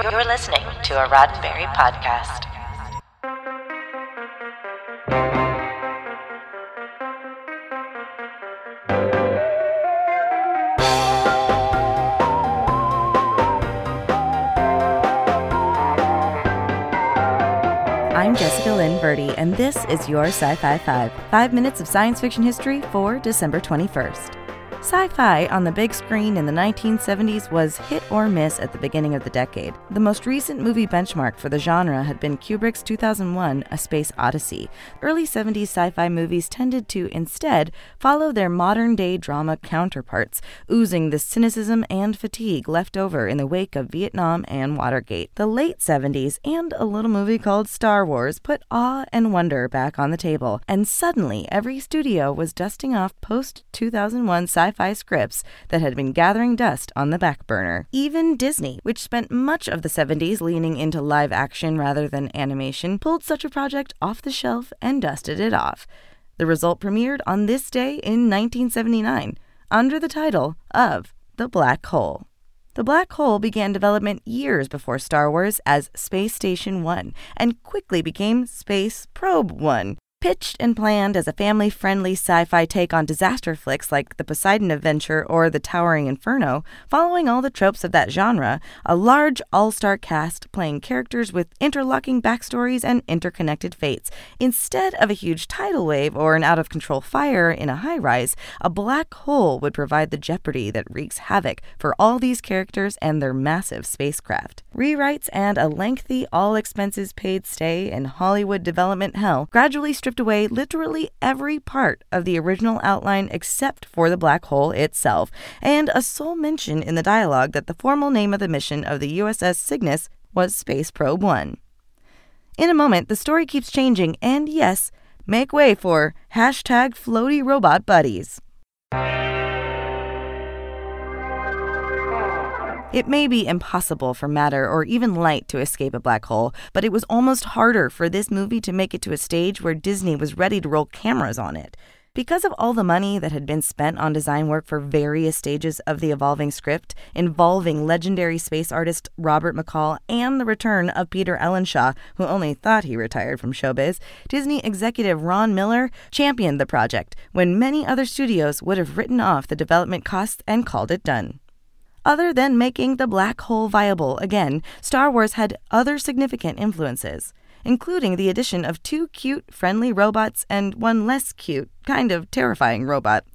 You're listening to a Roddenberry podcast. I'm Jessica Lynn Verdi, and this is your Sci Fi 5, five minutes of science fiction history for December 21st. Sci fi on the big screen in the 1970s was hit or miss at the beginning of the decade. The most recent movie benchmark for the genre had been Kubrick's 2001 A Space Odyssey. Early 70s sci fi movies tended to, instead, follow their modern day drama counterparts, oozing the cynicism and fatigue left over in the wake of Vietnam and Watergate. The late 70s and a little movie called Star Wars put awe and wonder back on the table, and suddenly every studio was dusting off post 2001 sci sci fi scripts that had been gathering dust on the back burner. Even Disney, which spent much of the 70s leaning into live action rather than animation, pulled such a project off the shelf and dusted it off. The result premiered on this day in 1979 under the title of The Black Hole. The Black Hole began development years before Star Wars as Space Station 1 and quickly became Space Probe 1. Pitched and planned as a family friendly sci fi take on disaster flicks like The Poseidon Adventure or The Towering Inferno, following all the tropes of that genre, a large all star cast playing characters with interlocking backstories and interconnected fates. Instead of a huge tidal wave or an out of control fire in a high rise, a black hole would provide the jeopardy that wreaks havoc for all these characters and their massive spacecraft. Rewrites and a lengthy, all expenses paid stay in Hollywood development hell gradually stripped away literally every part of the original outline except for the black hole itself, and a sole mention in the dialogue that the formal name of the mission of the USS Cygnus was Space Probe 1. In a moment, the story keeps changing, and yes, make way for hashtag floaty robot buddies. It may be impossible for matter or even light to escape a black hole, but it was almost harder for this movie to make it to a stage where Disney was ready to roll cameras on it. Because of all the money that had been spent on design work for various stages of the evolving script, involving legendary space artist Robert McCall and the return of Peter Ellenshaw, who only thought he retired from showbiz, Disney executive Ron Miller championed the project when many other studios would have written off the development costs and called it done. Other than making the black hole viable again, Star Wars had other significant influences, including the addition of two cute, friendly robots and one less cute, kind of terrifying robot.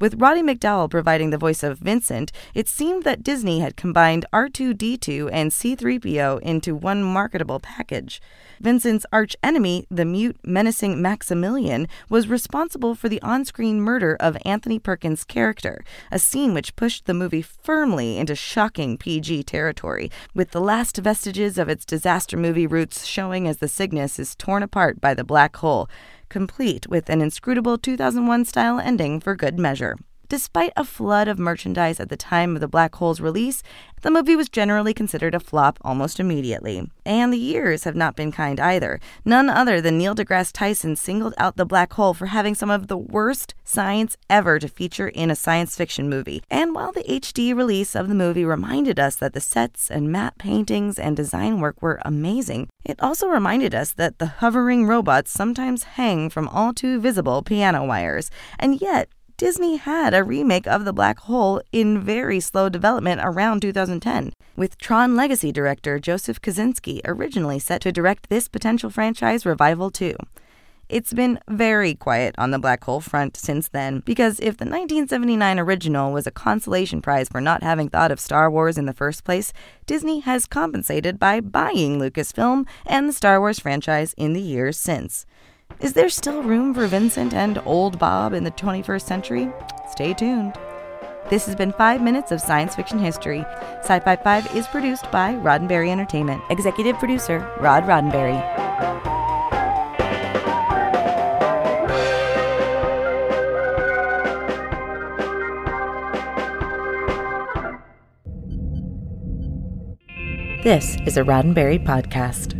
With Roddy McDowall providing the voice of Vincent, it seemed that Disney had combined R2D2 and C3PO into one marketable package. Vincent's archenemy, the mute, menacing Maximilian, was responsible for the on screen murder of Anthony Perkins' character, a scene which pushed the movie firmly into shocking PG territory, with the last vestiges of its disaster movie roots showing as the Cygnus is torn apart by the black hole complete with an inscrutable 2001 style ending for good measure. Despite a flood of merchandise at the time of the Black Hole's release, the movie was generally considered a flop almost immediately. And the years have not been kind either. None other than Neil deGrasse Tyson singled out the black hole for having some of the worst science ever to feature in a science fiction movie. And while the HD release of the movie reminded us that the sets and matte paintings and design work were amazing, it also reminded us that the hovering robots sometimes hang from all too visible piano wires. And yet, Disney had a remake of The Black Hole in very slow development around 2010, with Tron Legacy director Joseph Kosinski originally set to direct this potential franchise revival too. It's been very quiet on the black hole front since then, because if the 1979 original was a consolation prize for not having thought of Star Wars in the first place, Disney has compensated by buying Lucasfilm and the Star Wars franchise in the years since. Is there still room for Vincent and Old Bob in the 21st century? Stay tuned. This has been 5 Minutes of Science Fiction History. Sci Fi 5 is produced by Roddenberry Entertainment. Executive producer, Rod Roddenberry. This is a Roddenberry podcast.